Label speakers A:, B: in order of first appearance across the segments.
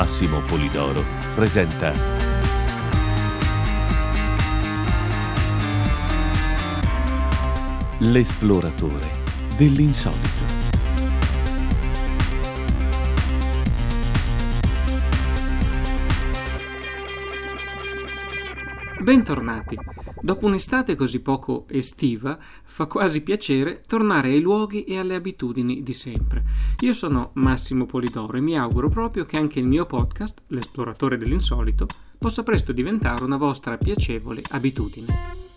A: Massimo Polidoro presenta L'esploratore dell'insolito.
B: Bentornati. Dopo un'estate così poco estiva, fa quasi piacere tornare ai luoghi e alle abitudini di sempre. Io sono Massimo Polidoro e mi auguro proprio che anche il mio podcast, L'esploratore dell'insolito, possa presto diventare una vostra piacevole abitudine.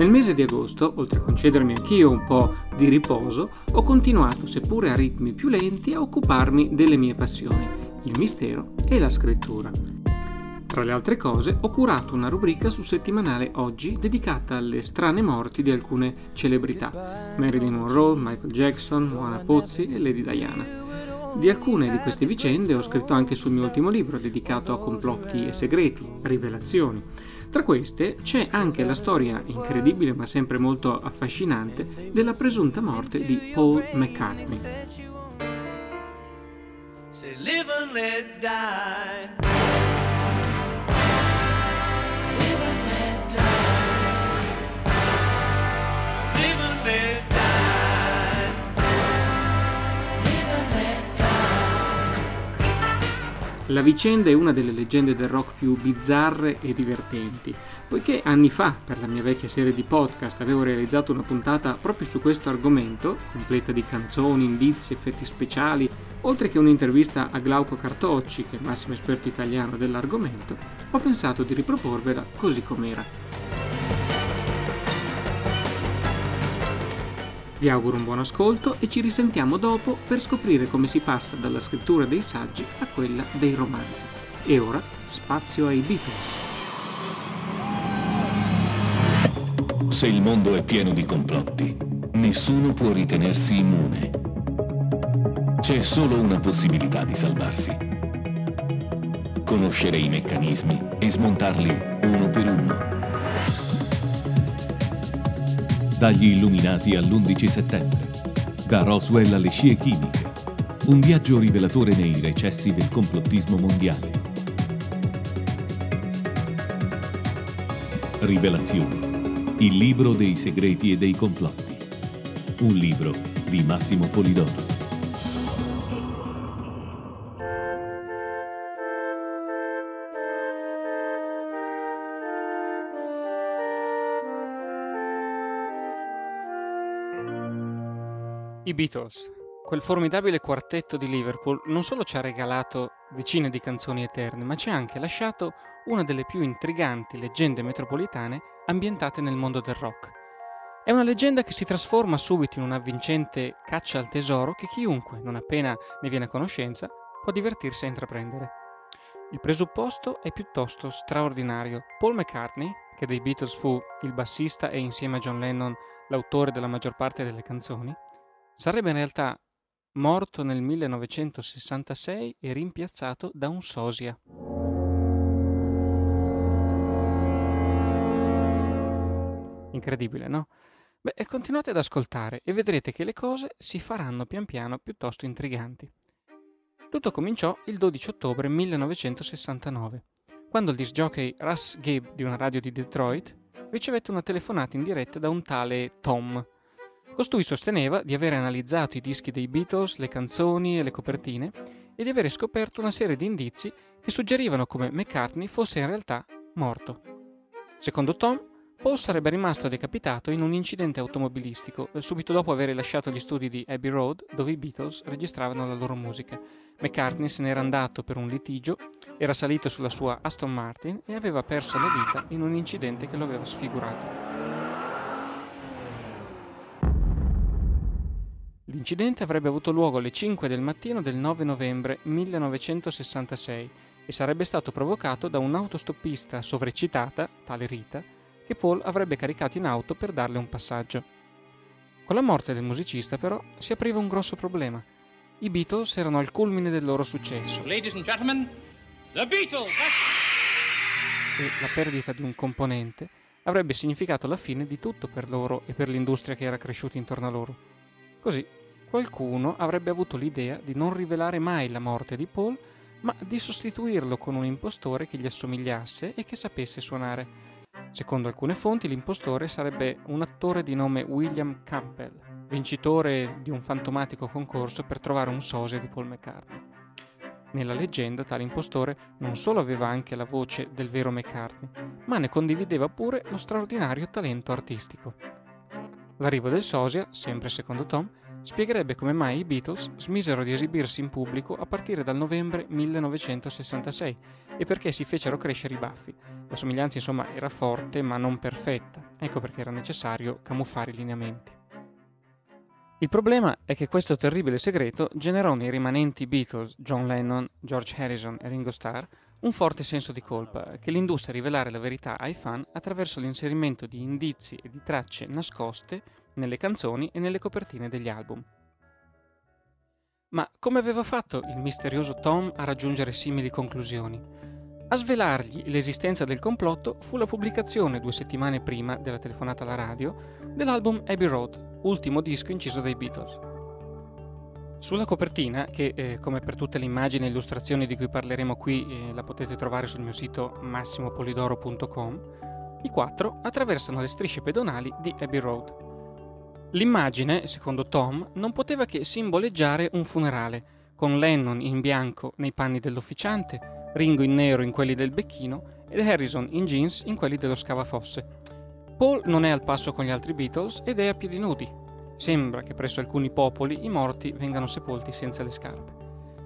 B: Nel mese di agosto, oltre a concedermi anch'io un po' di riposo, ho continuato, seppure a ritmi più lenti, a occuparmi delle mie passioni, il mistero e la scrittura. Tra le altre cose, ho curato una rubrica sul settimanale Oggi dedicata alle strane morti di alcune celebrità, Marilyn Monroe, Michael Jackson, Moana Pozzi e Lady Diana. Di alcune di queste vicende ho scritto anche sul mio ultimo libro dedicato a complotti e segreti, rivelazioni. Tra queste c'è anche la storia incredibile ma sempre molto affascinante della presunta morte di Paul McCartney. La vicenda è una delle leggende del rock più bizzarre e divertenti, poiché anni fa, per la mia vecchia serie di podcast, avevo realizzato una puntata proprio su questo argomento, completa di canzoni, indizi, effetti speciali, oltre che un'intervista a Glauco Cartocci, che è il massimo esperto italiano dell'argomento, ho pensato di riproporvela così com'era. Vi auguro un buon ascolto e ci risentiamo dopo per scoprire come si passa dalla scrittura dei saggi a quella dei romanzi. E ora spazio ai Beatles.
A: Se il mondo è pieno di complotti, nessuno può ritenersi immune. C'è solo una possibilità di salvarsi. Conoscere i meccanismi e smontarli uno per uno dagli illuminati all'11 settembre. Da Roswell alle scie chimiche. Un viaggio rivelatore nei recessi del complottismo mondiale. Rivelazioni. Il libro dei segreti e dei complotti. Un libro di Massimo Polidoro.
B: I Beatles, quel formidabile quartetto di Liverpool, non solo ci ha regalato decine di canzoni eterne, ma ci ha anche lasciato una delle più intriganti leggende metropolitane ambientate nel mondo del rock. È una leggenda che si trasforma subito in un'avvincente caccia al tesoro che chiunque, non appena ne viene a conoscenza, può divertirsi a intraprendere. Il presupposto è piuttosto straordinario. Paul McCartney, che dei Beatles fu il bassista e insieme a John Lennon l'autore della maggior parte delle canzoni, Sarebbe in realtà morto nel 1966 e rimpiazzato da un sosia. Incredibile, no? Beh, continuate ad ascoltare e vedrete che le cose si faranno pian piano piuttosto intriganti. Tutto cominciò il 12 ottobre 1969, quando il disc jockey Russ Gibb di una radio di Detroit ricevette una telefonata in diretta da un tale Tom, Costui sosteneva di aver analizzato i dischi dei Beatles, le canzoni e le copertine e di aver scoperto una serie di indizi che suggerivano come McCartney fosse in realtà morto. Secondo Tom, Paul sarebbe rimasto decapitato in un incidente automobilistico eh, subito dopo aver lasciato gli studi di Abbey Road dove i Beatles registravano la loro musica. McCartney se n'era andato per un litigio, era salito sulla sua Aston Martin e aveva perso la vita in un incidente che lo aveva sfigurato. L'incidente avrebbe avuto luogo alle 5 del mattino del 9 novembre 1966 e sarebbe stato provocato da un'autostoppista sovreccitata, tale Rita, che Paul avrebbe caricato in auto per darle un passaggio. Con la morte del musicista, però, si apriva un grosso problema. I Beatles erano al culmine del loro successo. Ladies and gentlemen, the Beatles! E la perdita di un componente avrebbe significato la fine di tutto per loro e per l'industria che era cresciuta intorno a loro. Così qualcuno avrebbe avuto l'idea di non rivelare mai la morte di Paul, ma di sostituirlo con un impostore che gli assomigliasse e che sapesse suonare. Secondo alcune fonti l'impostore sarebbe un attore di nome William Campbell, vincitore di un fantomatico concorso per trovare un sosia di Paul McCartney. Nella leggenda tale impostore non solo aveva anche la voce del vero McCartney, ma ne condivideva pure lo straordinario talento artistico. L'arrivo del sosia, sempre secondo Tom, spiegherebbe come mai i Beatles smisero di esibirsi in pubblico a partire dal novembre 1966 e perché si fecero crescere i baffi. La somiglianza insomma era forte ma non perfetta, ecco perché era necessario camuffare i lineamenti. Il problema è che questo terribile segreto generò nei rimanenti Beatles, John Lennon, George Harrison e Ringo Starr, un forte senso di colpa che li indusse a rivelare la verità ai fan attraverso l'inserimento di indizi e di tracce nascoste nelle canzoni e nelle copertine degli album. Ma come aveva fatto il misterioso Tom a raggiungere simili conclusioni? A svelargli l'esistenza del complotto fu la pubblicazione due settimane prima della telefonata alla radio dell'album Abbey Road, ultimo disco inciso dai Beatles. Sulla copertina, che eh, come per tutte le immagini e illustrazioni di cui parleremo qui eh, la potete trovare sul mio sito massimopolidoro.com, i quattro attraversano le strisce pedonali di Abbey Road. L'immagine, secondo Tom, non poteva che simboleggiare un funerale, con Lennon in bianco nei panni dell'officiante, Ringo in nero in quelli del becchino ed Harrison in jeans in quelli dello scavafosse. Paul non è al passo con gli altri Beatles ed è a piedi nudi. Sembra che presso alcuni popoli i morti vengano sepolti senza le scarpe.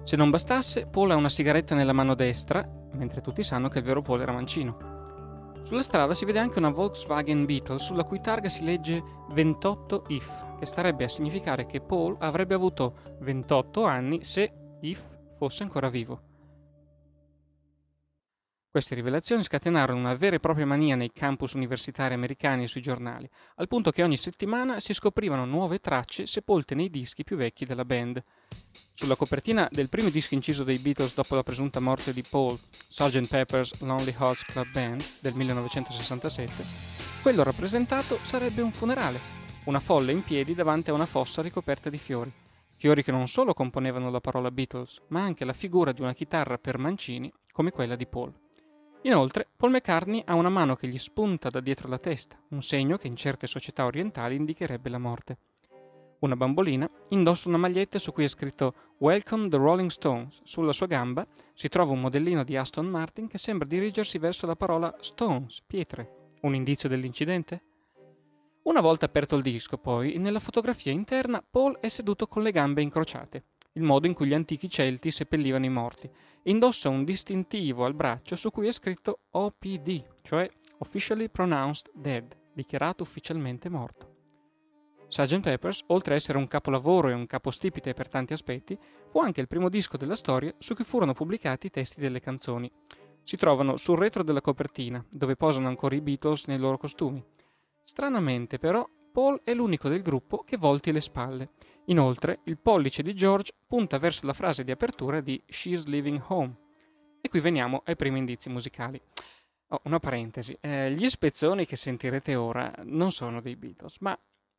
B: Se non bastasse, Paul ha una sigaretta nella mano destra, mentre tutti sanno che il vero Paul era mancino. Sulla strada si vede anche una Volkswagen Beetle sulla cui targa si legge 28 if, che starebbe a significare che Paul avrebbe avuto 28 anni se if fosse ancora vivo. Queste rivelazioni scatenarono una vera e propria mania nei campus universitari americani e sui giornali, al punto che ogni settimana si scoprivano nuove tracce sepolte nei dischi più vecchi della band. Sulla copertina del primo disco inciso dai Beatles dopo la presunta morte di Paul, Sgt. Pepper's Lonely Hearts Club Band del 1967, quello rappresentato sarebbe un funerale, una folla in piedi davanti a una fossa ricoperta di fiori. Fiori che non solo componevano la parola Beatles, ma anche la figura di una chitarra per mancini come quella di Paul. Inoltre, Paul McCartney ha una mano che gli spunta da dietro la testa, un segno che in certe società orientali indicherebbe la morte. Una bambolina indossa una maglietta su cui è scritto Welcome the Rolling Stones. Sulla sua gamba si trova un modellino di Aston Martin che sembra dirigersi verso la parola Stones, pietre. Un indizio dell'incidente? Una volta aperto il disco, poi, nella fotografia interna Paul è seduto con le gambe incrociate, il modo in cui gli antichi Celti seppellivano i morti, indossa un distintivo al braccio su cui è scritto OPD, cioè Officially Pronounced Dead, dichiarato ufficialmente morto. Sgt. Peppers, oltre a essere un capolavoro e un capostipite per tanti aspetti, fu anche il primo disco della storia su cui furono pubblicati i testi delle canzoni. Si trovano sul retro della copertina, dove posano ancora i Beatles nei loro costumi. Stranamente, però, Paul è l'unico del gruppo che volti le spalle Inoltre, il pollice di George punta verso la frase di apertura di She's Living Home. E qui veniamo ai primi indizi musicali. Oh, una parentesi, eh, gli spezzoni che sentirete ora non sono dei Beatles, ma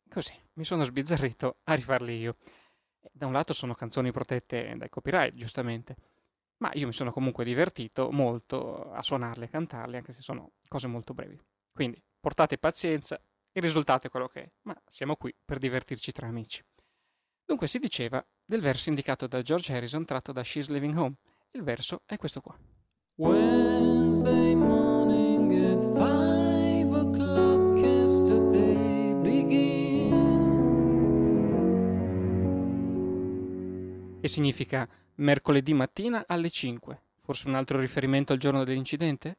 B: così mi sono sbizzarrito a rifarli io. Da un lato sono canzoni protette dai copyright, giustamente, ma io mi sono comunque divertito molto a suonarle e cantarle, anche se sono cose molto brevi. Quindi portate pazienza, il risultato è quello che è, ma siamo qui per divertirci tra amici. Dunque si diceva del verso indicato da George Harrison tratto da She's Living Home. Il verso è questo qua. Wednesday morning at five o'clock yesterday began. Che significa mercoledì mattina alle 5. Forse un altro riferimento al giorno dell'incidente?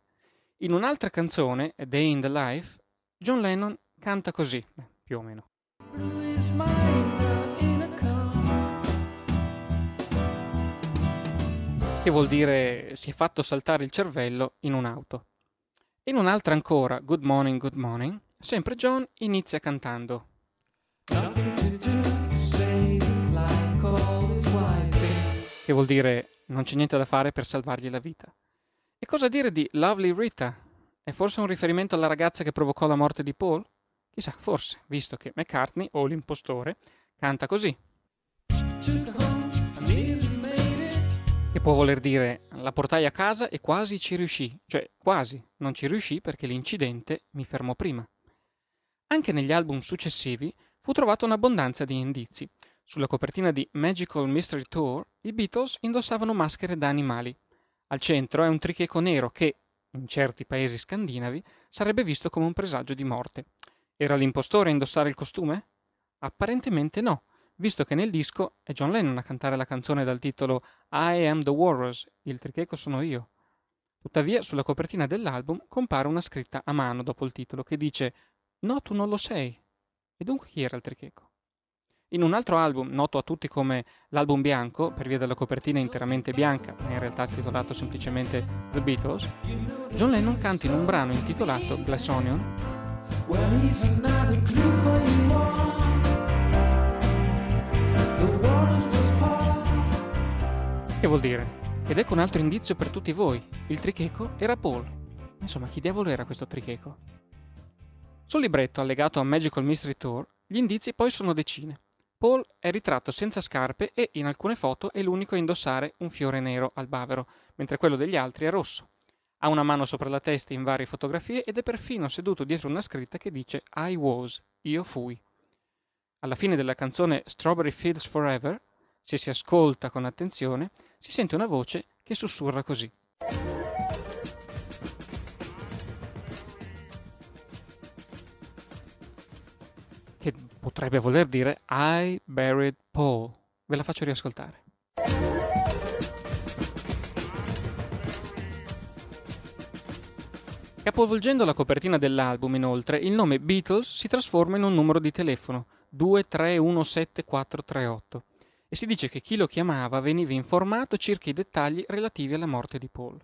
B: In un'altra canzone, A Day in the Life, John Lennon canta così, più o meno. Che vuol dire si è fatto saltare il cervello in un'auto. In un'altra ancora, Good Morning, Good Morning, sempre John inizia cantando. Che vuol dire non c'è niente da fare per salvargli la vita. E cosa dire di Lovely Rita? È forse un riferimento alla ragazza che provocò la morte di Paul? Chissà, forse, visto che McCartney, o l'impostore, canta così. Che può voler dire la portai a casa e quasi ci riuscì, cioè quasi, non ci riuscì perché l'incidente mi fermò prima. Anche negli album successivi fu trovata un'abbondanza di indizi. Sulla copertina di Magical Mystery Tour i Beatles indossavano maschere da animali. Al centro è un tricheco nero che, in certi paesi scandinavi, sarebbe visto come un presagio di morte. Era l'impostore a indossare il costume? Apparentemente no, visto che nel disco è John Lennon a cantare la canzone dal titolo I am the Walrus, il tricheco sono io. Tuttavia, sulla copertina dell'album compare una scritta a mano dopo il titolo che dice No, tu non lo sei. E dunque chi era il tricheco? In un altro album, noto a tutti come l'album bianco, per via della copertina interamente bianca, ma in realtà titolato semplicemente The Beatles, John Lennon canta in un brano intitolato Glass Onion Che vuol dire? Ed ecco un altro indizio per tutti voi. Il tricheco era Paul. Insomma, chi diavolo era questo tricheco? Sul libretto allegato a Magical Mystery Tour, gli indizi poi sono decine. Paul è ritratto senza scarpe e in alcune foto è l'unico a indossare un fiore nero al bavero, mentre quello degli altri è rosso. Ha una mano sopra la testa in varie fotografie ed è perfino seduto dietro una scritta che dice I was, io fui. Alla fine della canzone Strawberry Fields Forever, se si ascolta con attenzione, si sente una voce che sussurra così. Che potrebbe voler dire I buried Paul. Ve la faccio riascoltare. Capovolgendo la copertina dell'album, inoltre, il nome Beatles si trasforma in un numero di telefono 2317438 e si dice che chi lo chiamava veniva informato circa i dettagli relativi alla morte di Paul.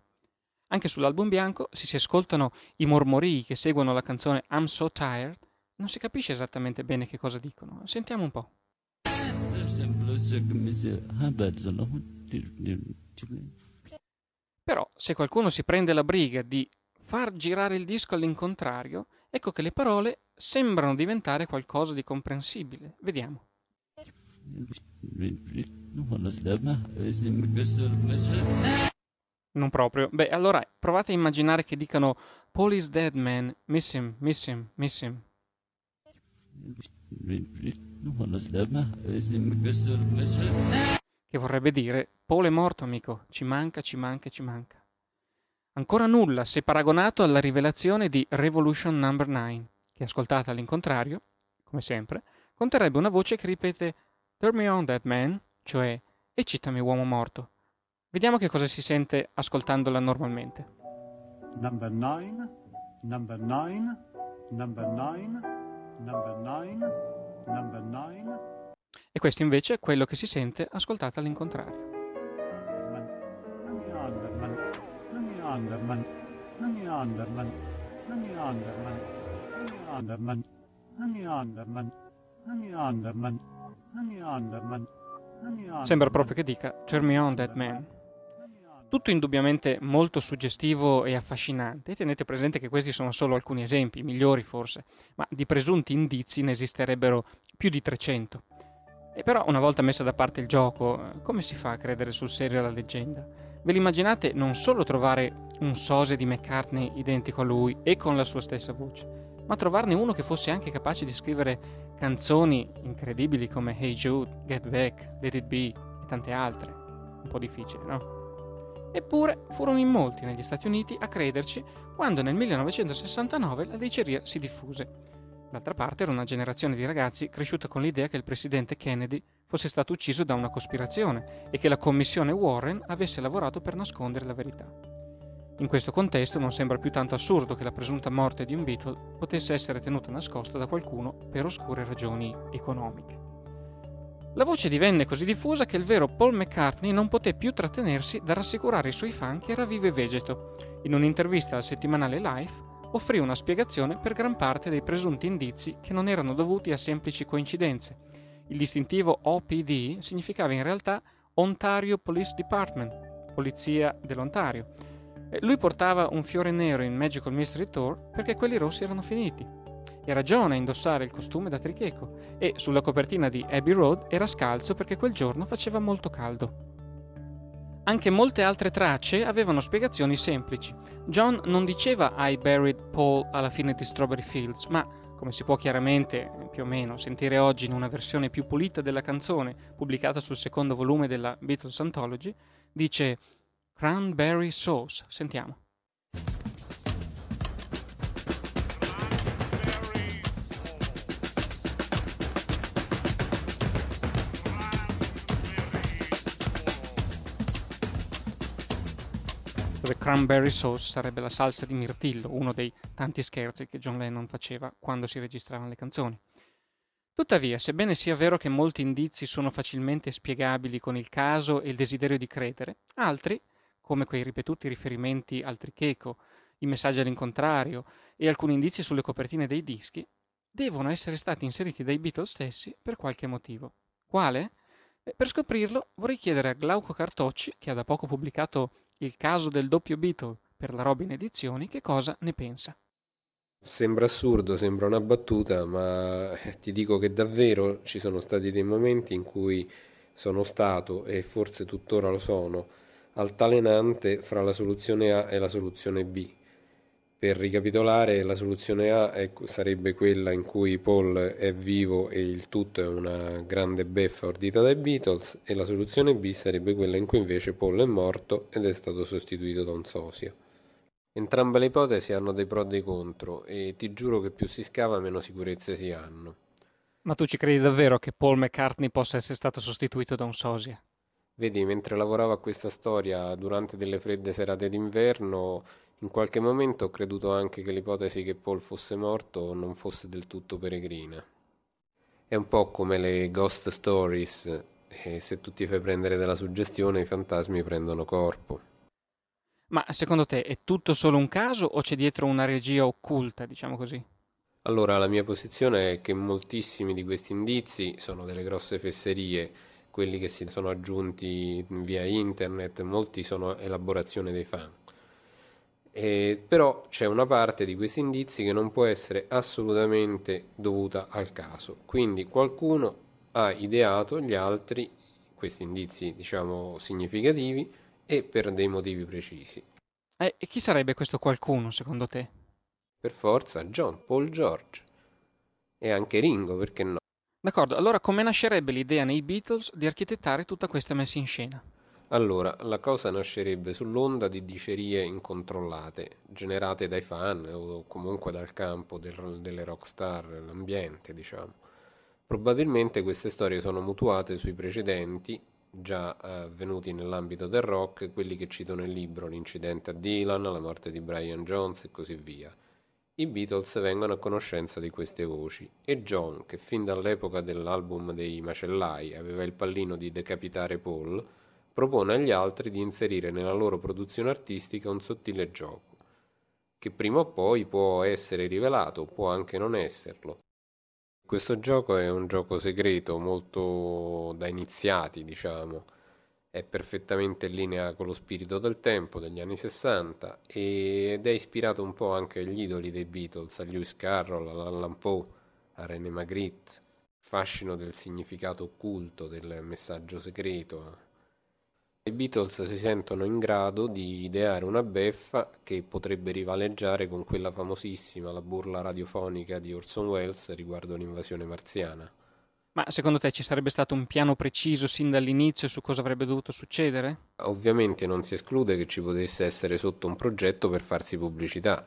B: Anche sull'album bianco, se si ascoltano i mormorii che seguono la canzone I'm So Tired, non si capisce esattamente bene che cosa dicono. Sentiamo un po'. Però, se qualcuno si prende la briga di far girare il disco all'incontrario, ecco che le parole sembrano diventare qualcosa di comprensibile. Vediamo. Non proprio. Beh, allora provate a immaginare che dicano is dead man, miss him, miss him, miss him. Che vorrebbe dire Paul è morto, amico, ci manca, ci manca, ci manca. Ancora nulla se paragonato alla rivelazione di Revolution No. 9, che ascoltata all'incontrario, come sempre, conterrebbe una voce che ripete Turn me on, dead man, cioè eccitami uomo morto. Vediamo che cosa si sente ascoltandola normalmente. Number 9, number 9, number 9, number 9, number 9. E questo invece è quello che si sente ascoltata all'incontrario. Underman, Honey Underman, Honey Underman, Honey Underman, Honey Underman, Honey Underman. Sembra proprio che dica Turn me on that man. Tutto indubbiamente molto suggestivo e affascinante. Tenete presente che questi sono solo alcuni esempi, migliori forse, ma di presunti indizi ne esisterebbero più di 300. E però, una volta messa da parte il gioco, come si fa a credere sul serio alla leggenda? Ve l'immaginate non solo trovare un sose di McCartney identico a lui e con la sua stessa voce, ma trovarne uno che fosse anche capace di scrivere canzoni incredibili come Hey Jude, Get Back, Let It Be e tante altre. Un po' difficile, no? Eppure furono in molti negli Stati Uniti a crederci quando nel 1969 la diceria si diffuse. D'altra parte era una generazione di ragazzi cresciuta con l'idea che il presidente Kennedy fosse stato ucciso da una cospirazione e che la commissione Warren avesse lavorato per nascondere la verità. In questo contesto non sembra più tanto assurdo che la presunta morte di un Beatle potesse essere tenuta nascosta da qualcuno per oscure ragioni economiche. La voce divenne così diffusa che il vero Paul McCartney non poté più trattenersi da rassicurare i suoi fan che era vivo e vegeto. In un'intervista al settimanale Life offrì una spiegazione per gran parte dei presunti indizi che non erano dovuti a semplici coincidenze, il distintivo OPD significava in realtà Ontario Police Department, Polizia dell'Ontario, Lui portava un fiore nero in Magical Mystery Tour perché quelli rossi erano finiti. Era John a indossare il costume da tricheco e sulla copertina di Abbey Road era scalzo perché quel giorno faceva molto caldo. Anche molte altre tracce avevano spiegazioni semplici. John non diceva I buried Paul alla fine di Strawberry Fields, ma come si può chiaramente, più o meno, sentire oggi in una versione più pulita della canzone, pubblicata sul secondo volume della Beatles Anthology, dice Cranberry Sauce. Sentiamo. dove cranberry sauce sarebbe la salsa di mirtillo, uno dei tanti scherzi che John Lennon faceva quando si registravano le canzoni. Tuttavia, sebbene sia vero che molti indizi sono facilmente spiegabili con il caso e il desiderio di credere, altri, come quei ripetuti riferimenti al tricheco, i messaggi all'incontrario e alcuni indizi sulle copertine dei dischi, devono essere stati inseriti dai Beatles stessi per qualche motivo. Quale? Per scoprirlo vorrei chiedere a Glauco Cartocci, che ha da poco pubblicato il caso del doppio Beatle per la Robin Edizioni, che cosa ne pensa?
C: Sembra assurdo, sembra una battuta, ma eh, ti dico che davvero ci sono stati dei momenti in cui sono stato, e forse tuttora lo sono, altalenante fra la soluzione A e la soluzione B. Per ricapitolare, la soluzione A è, sarebbe quella in cui Paul è vivo e il tutto è una grande beffa ordita dai Beatles, e la soluzione B sarebbe quella in cui invece Paul è morto ed è stato sostituito da un sosia. Entrambe le ipotesi hanno dei pro e dei contro, e ti giuro che più si scava meno sicurezze si hanno.
B: Ma tu ci credi davvero che Paul McCartney possa essere stato sostituito da un sosia?
C: Vedi, mentre lavoravo a questa storia durante delle fredde serate d'inverno, in qualche momento ho creduto anche che l'ipotesi che Paul fosse morto non fosse del tutto peregrina. È un po' come le ghost stories, e se tu ti fai prendere dalla suggestione i fantasmi prendono corpo.
B: Ma secondo te è tutto solo un caso o c'è dietro una regia occulta, diciamo così?
C: Allora, la mia posizione è che moltissimi di questi indizi sono delle grosse fesserie, quelli che si sono aggiunti via internet, molti sono elaborazione dei fan. Eh, però c'è una parte di questi indizi che non può essere assolutamente dovuta al caso. Quindi qualcuno ha ideato gli altri, questi indizi diciamo significativi, e per dei motivi precisi.
B: Eh, e chi sarebbe questo qualcuno secondo te?
C: Per forza John Paul George. E anche Ringo, perché no?
B: D'accordo, allora come nascerebbe l'idea nei Beatles di architettare tutta questa messa in scena?
C: Allora, la cosa nascerebbe sull'onda di dicerie incontrollate, generate dai fan o comunque dal campo del, delle rockstar, l'ambiente, diciamo. Probabilmente queste storie sono mutuate sui precedenti, già avvenuti nell'ambito del rock, quelli che cito nel libro, l'incidente a Dylan, la morte di Brian Jones e così via. I Beatles vengono a conoscenza di queste voci e John, che fin dall'epoca dell'album dei Macellai aveva il pallino di decapitare Paul, propone agli altri di inserire nella loro produzione artistica un sottile gioco, che prima o poi può essere rivelato, può anche non esserlo. Questo gioco è un gioco segreto, molto da iniziati, diciamo, è perfettamente in linea con lo spirito del tempo degli anni 60 ed è ispirato un po' anche agli idoli dei Beatles, a Lewis Carroll, a Allan Poe, a René Magritte, fascino del significato occulto, del messaggio segreto, i Beatles si sentono in grado di ideare una beffa che potrebbe rivaleggiare con quella famosissima, la burla radiofonica di Orson Welles riguardo l'invasione marziana.
B: Ma secondo te ci sarebbe stato un piano preciso sin dall'inizio su cosa avrebbe dovuto succedere?
C: Ovviamente non si esclude che ci potesse essere sotto un progetto per farsi pubblicità.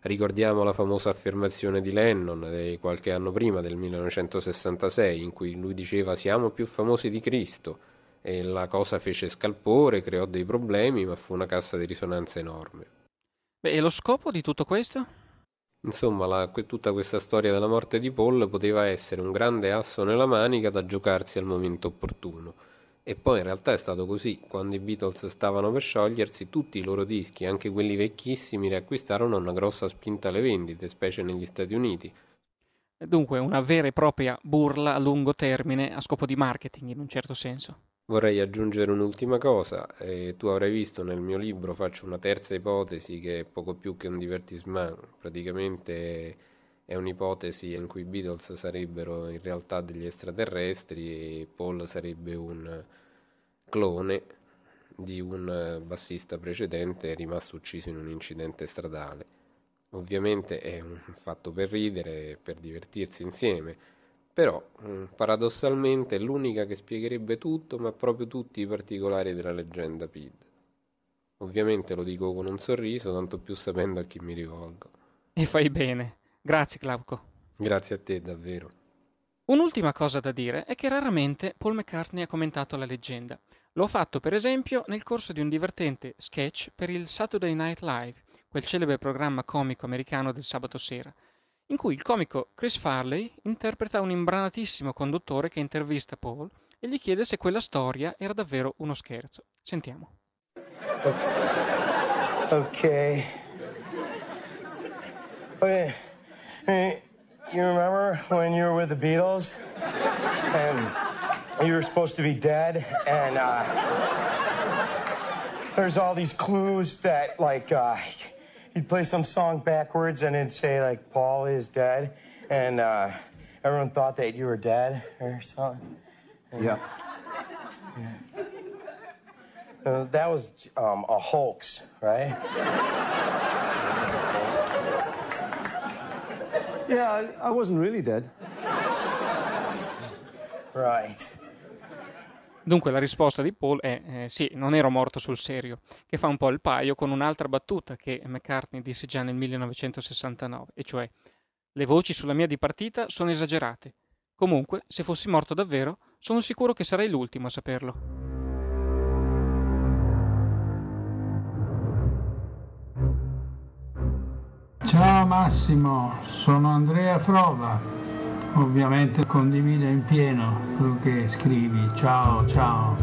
C: Ricordiamo la famosa affermazione di Lennon di qualche anno prima, del 1966, in cui lui diceva siamo più famosi di Cristo e la cosa fece scalpore, creò dei problemi, ma fu una cassa di risonanza enorme.
B: Beh, e lo scopo di tutto questo?
C: Insomma, la, tutta questa storia della morte di Paul poteva essere un grande asso nella manica da giocarsi al momento opportuno. E poi in realtà è stato così, quando i Beatles stavano per sciogliersi, tutti i loro dischi, anche quelli vecchissimi, riacquistarono una grossa spinta alle vendite, specie negli Stati Uniti.
B: Dunque una vera e propria burla a lungo termine a scopo di marketing, in un certo senso.
C: Vorrei aggiungere un'ultima cosa, eh, tu avrai visto nel mio libro faccio una terza ipotesi che è poco più che un divertissement, praticamente è un'ipotesi in cui i Beatles sarebbero in realtà degli extraterrestri e Paul sarebbe un clone di un bassista precedente rimasto ucciso in un incidente stradale. Ovviamente è un fatto per ridere, per divertirsi insieme però mm, paradossalmente è l'unica che spiegherebbe tutto, ma proprio tutti i particolari della leggenda PID. Ovviamente lo dico con un sorriso, tanto più sapendo a chi mi rivolgo.
B: E fai bene. Grazie, Clauco.
C: Grazie a te, davvero.
B: Un'ultima cosa da dire è che raramente Paul McCartney ha commentato la leggenda. Lo ha fatto, per esempio, nel corso di un divertente sketch per il Saturday Night Live, quel celebre programma comico americano del sabato sera, in cui il comico Chris Farley interpreta un imbranatissimo conduttore che intervista Paul e gli chiede se quella storia era davvero uno scherzo. Sentiamo.
D: Okay. Okay. You remember when you were with the Beatles and you were supposed to be dead and uh, there's all these clues that like uh, he'd play some song backwards and it'd say like Paul is dead, and uh, everyone thought that you were dead or something. And,
E: yeah.
D: yeah. Uh, that was um, a hoax, right?
E: Yeah, I, I wasn't really dead.
D: Right.
B: Dunque la risposta di Paul è eh, sì, non ero morto sul serio, che fa un po' il paio con un'altra battuta che McCartney disse già nel 1969, e cioè le voci sulla mia dipartita sono esagerate. Comunque, se fossi morto davvero, sono sicuro che sarei l'ultimo a saperlo.
F: Ciao Massimo, sono Andrea Frova ovviamente condivide in pieno quello che scrivi. Ciao, ciao.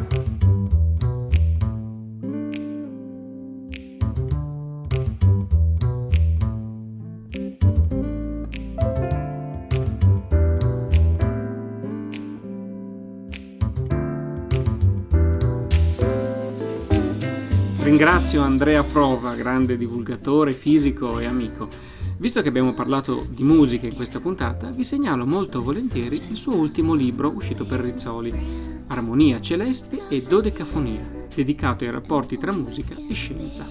B: Ringrazio Andrea Frova, grande divulgatore, fisico e amico Visto che abbiamo parlato di musica in questa puntata, vi segnalo molto volentieri il suo ultimo libro uscito per Rizzoli, Armonia celeste e dodecafonia, dedicato ai rapporti tra musica e scienza.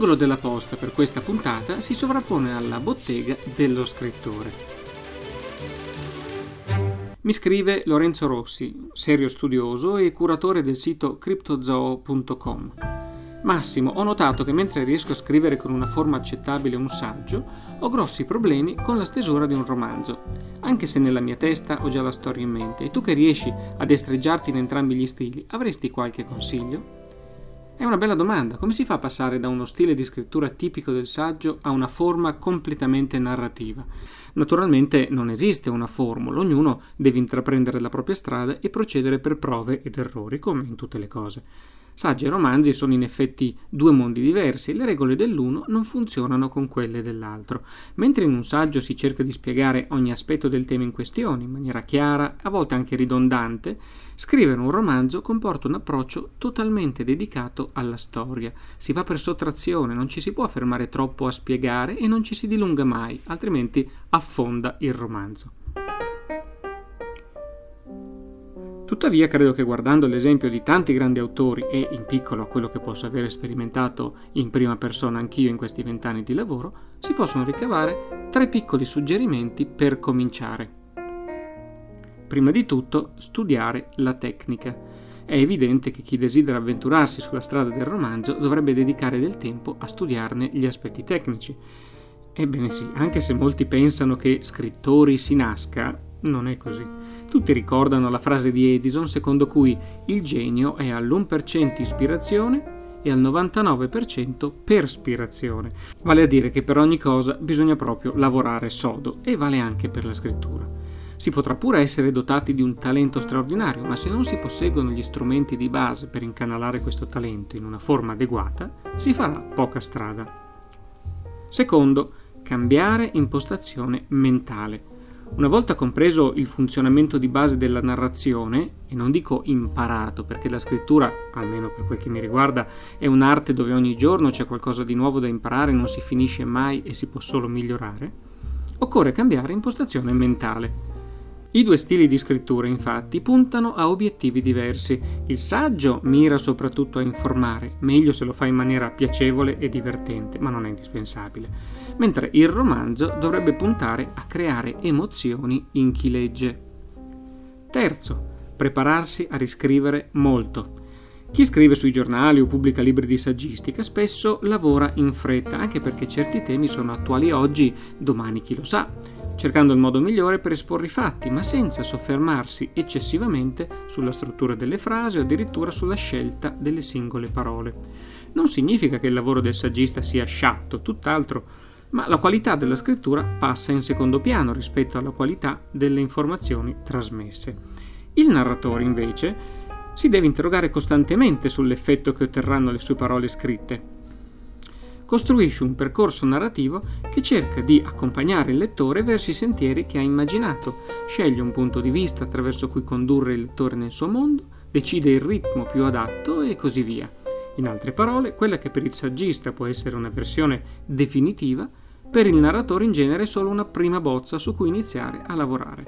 B: L'angolo della posta per questa puntata si sovrappone alla bottega dello scrittore. Mi scrive Lorenzo Rossi, serio studioso e curatore del sito cryptozoo.com. Massimo, ho notato che mentre riesco a scrivere con una forma accettabile un saggio, ho grossi problemi con la stesura di un romanzo, anche se nella mia testa ho già la storia in mente. E tu che riesci a destreggiarti in entrambi gli stili, avresti qualche consiglio? È una bella domanda. Come si fa a passare da uno stile di scrittura tipico del saggio a una forma completamente narrativa? Naturalmente non esiste una formula, ognuno deve intraprendere la propria strada e procedere per prove ed errori, come in tutte le cose. Saggi e romanzi sono in effetti due mondi diversi le regole dell'uno non funzionano con quelle dell'altro. Mentre in un saggio si cerca di spiegare ogni aspetto del tema in questione in maniera chiara, a volte anche ridondante, scrivere un romanzo comporta un approccio totalmente dedicato alla storia. Si va per sottrazione, non ci si può fermare troppo a spiegare e non ci si dilunga mai, altrimenti affonda il romanzo. Tuttavia credo che guardando l'esempio di tanti grandi autori e in piccolo a quello che posso aver sperimentato in prima persona anch'io in questi vent'anni di lavoro, si possono ricavare tre piccoli suggerimenti per cominciare. Prima di tutto, studiare la tecnica. È evidente che chi desidera avventurarsi sulla strada del romanzo dovrebbe dedicare del tempo a studiarne gli aspetti tecnici. Ebbene sì, anche se molti pensano che scrittori si nasca, non è così. Tutti ricordano la frase di Edison secondo cui il genio è all'1% ispirazione e al 99% perspirazione. Vale a dire che per ogni cosa bisogna proprio lavorare sodo e vale anche per la scrittura. Si potrà pure essere dotati di un talento straordinario, ma se non si posseggono gli strumenti di base per incanalare questo talento in una forma adeguata, si farà poca strada. Secondo, cambiare impostazione mentale. Una volta compreso il funzionamento di base della narrazione, e non dico imparato perché la scrittura, almeno per quel che mi riguarda, è un'arte dove ogni giorno c'è qualcosa di nuovo da imparare, non si finisce mai e si può solo migliorare, occorre cambiare impostazione mentale. I due stili di scrittura, infatti, puntano a obiettivi diversi. Il saggio mira soprattutto a informare, meglio se lo fa in maniera piacevole e divertente, ma non è indispensabile mentre il romanzo dovrebbe puntare a creare emozioni in chi legge. Terzo, prepararsi a riscrivere molto. Chi scrive sui giornali o pubblica libri di saggistica spesso lavora in fretta, anche perché certi temi sono attuali oggi, domani chi lo sa, cercando il modo migliore per esporre i fatti, ma senza soffermarsi eccessivamente sulla struttura delle frasi o addirittura sulla scelta delle singole parole. Non significa che il lavoro del saggista sia sciatto, tutt'altro ma la qualità della scrittura passa in secondo piano rispetto alla qualità delle informazioni trasmesse. Il narratore, invece, si deve interrogare costantemente sull'effetto che otterranno le sue parole scritte. Costruisce un percorso narrativo che cerca di accompagnare il lettore verso i sentieri che ha immaginato, sceglie un punto di vista attraverso cui condurre il lettore nel suo mondo, decide il ritmo più adatto e così via. In altre parole, quella che per il saggista può essere una versione definitiva, per il narratore in genere è solo una prima bozza su cui iniziare a lavorare.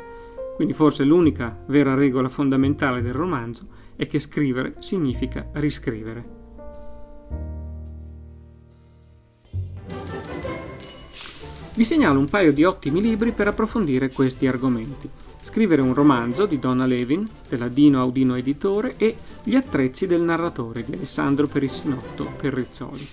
B: Quindi forse l'unica vera regola fondamentale del romanzo è che scrivere significa riscrivere. Vi segnalo un paio di ottimi libri per approfondire questi argomenti. Scrivere un romanzo di Donna Levin, della Dino Audino Editore, e Gli attrezzi del narratore di Alessandro Perissinotto Perrizzoli.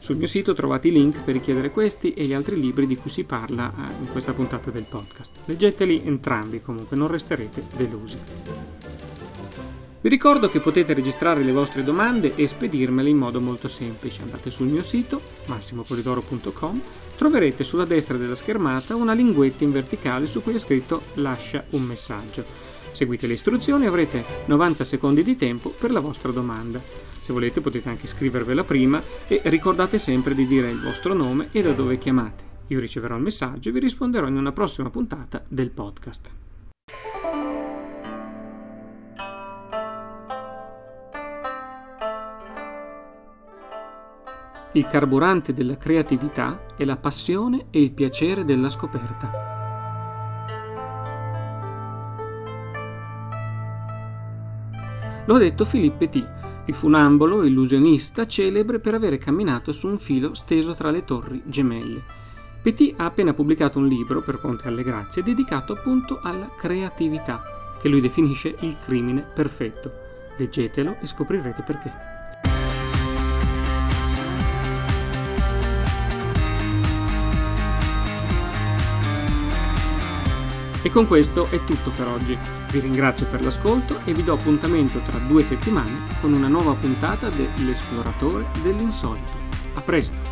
B: Sul mio sito trovate i link per richiedere questi e gli altri libri di cui si parla eh, in questa puntata del podcast. Leggeteli entrambi comunque, non resterete delusi. Vi ricordo che potete registrare le vostre domande e spedirmele in modo molto semplice. Andate sul mio sito massimopolidoro.com, troverete sulla destra della schermata una linguetta in verticale su cui è scritto lascia un messaggio. Seguite le istruzioni e avrete 90 secondi di tempo per la vostra domanda. Se volete potete anche scrivervela prima e ricordate sempre di dire il vostro nome e da dove chiamate. Io riceverò il messaggio e vi risponderò in una prossima puntata del podcast. Il carburante della creatività è la passione e il piacere della scoperta. Lo ha detto Philippe Petit il funambolo illusionista celebre per avere camminato su un filo steso tra le torri gemelle. Petit ha appena pubblicato un libro, per Ponte alle Grazie, dedicato appunto alla creatività, che lui definisce il crimine perfetto. Leggetelo e scoprirete perché. E con questo è tutto per oggi. Vi ringrazio per l'ascolto e vi do appuntamento tra due settimane con una nuova puntata dell'Esploratore dell'Insolito. A presto!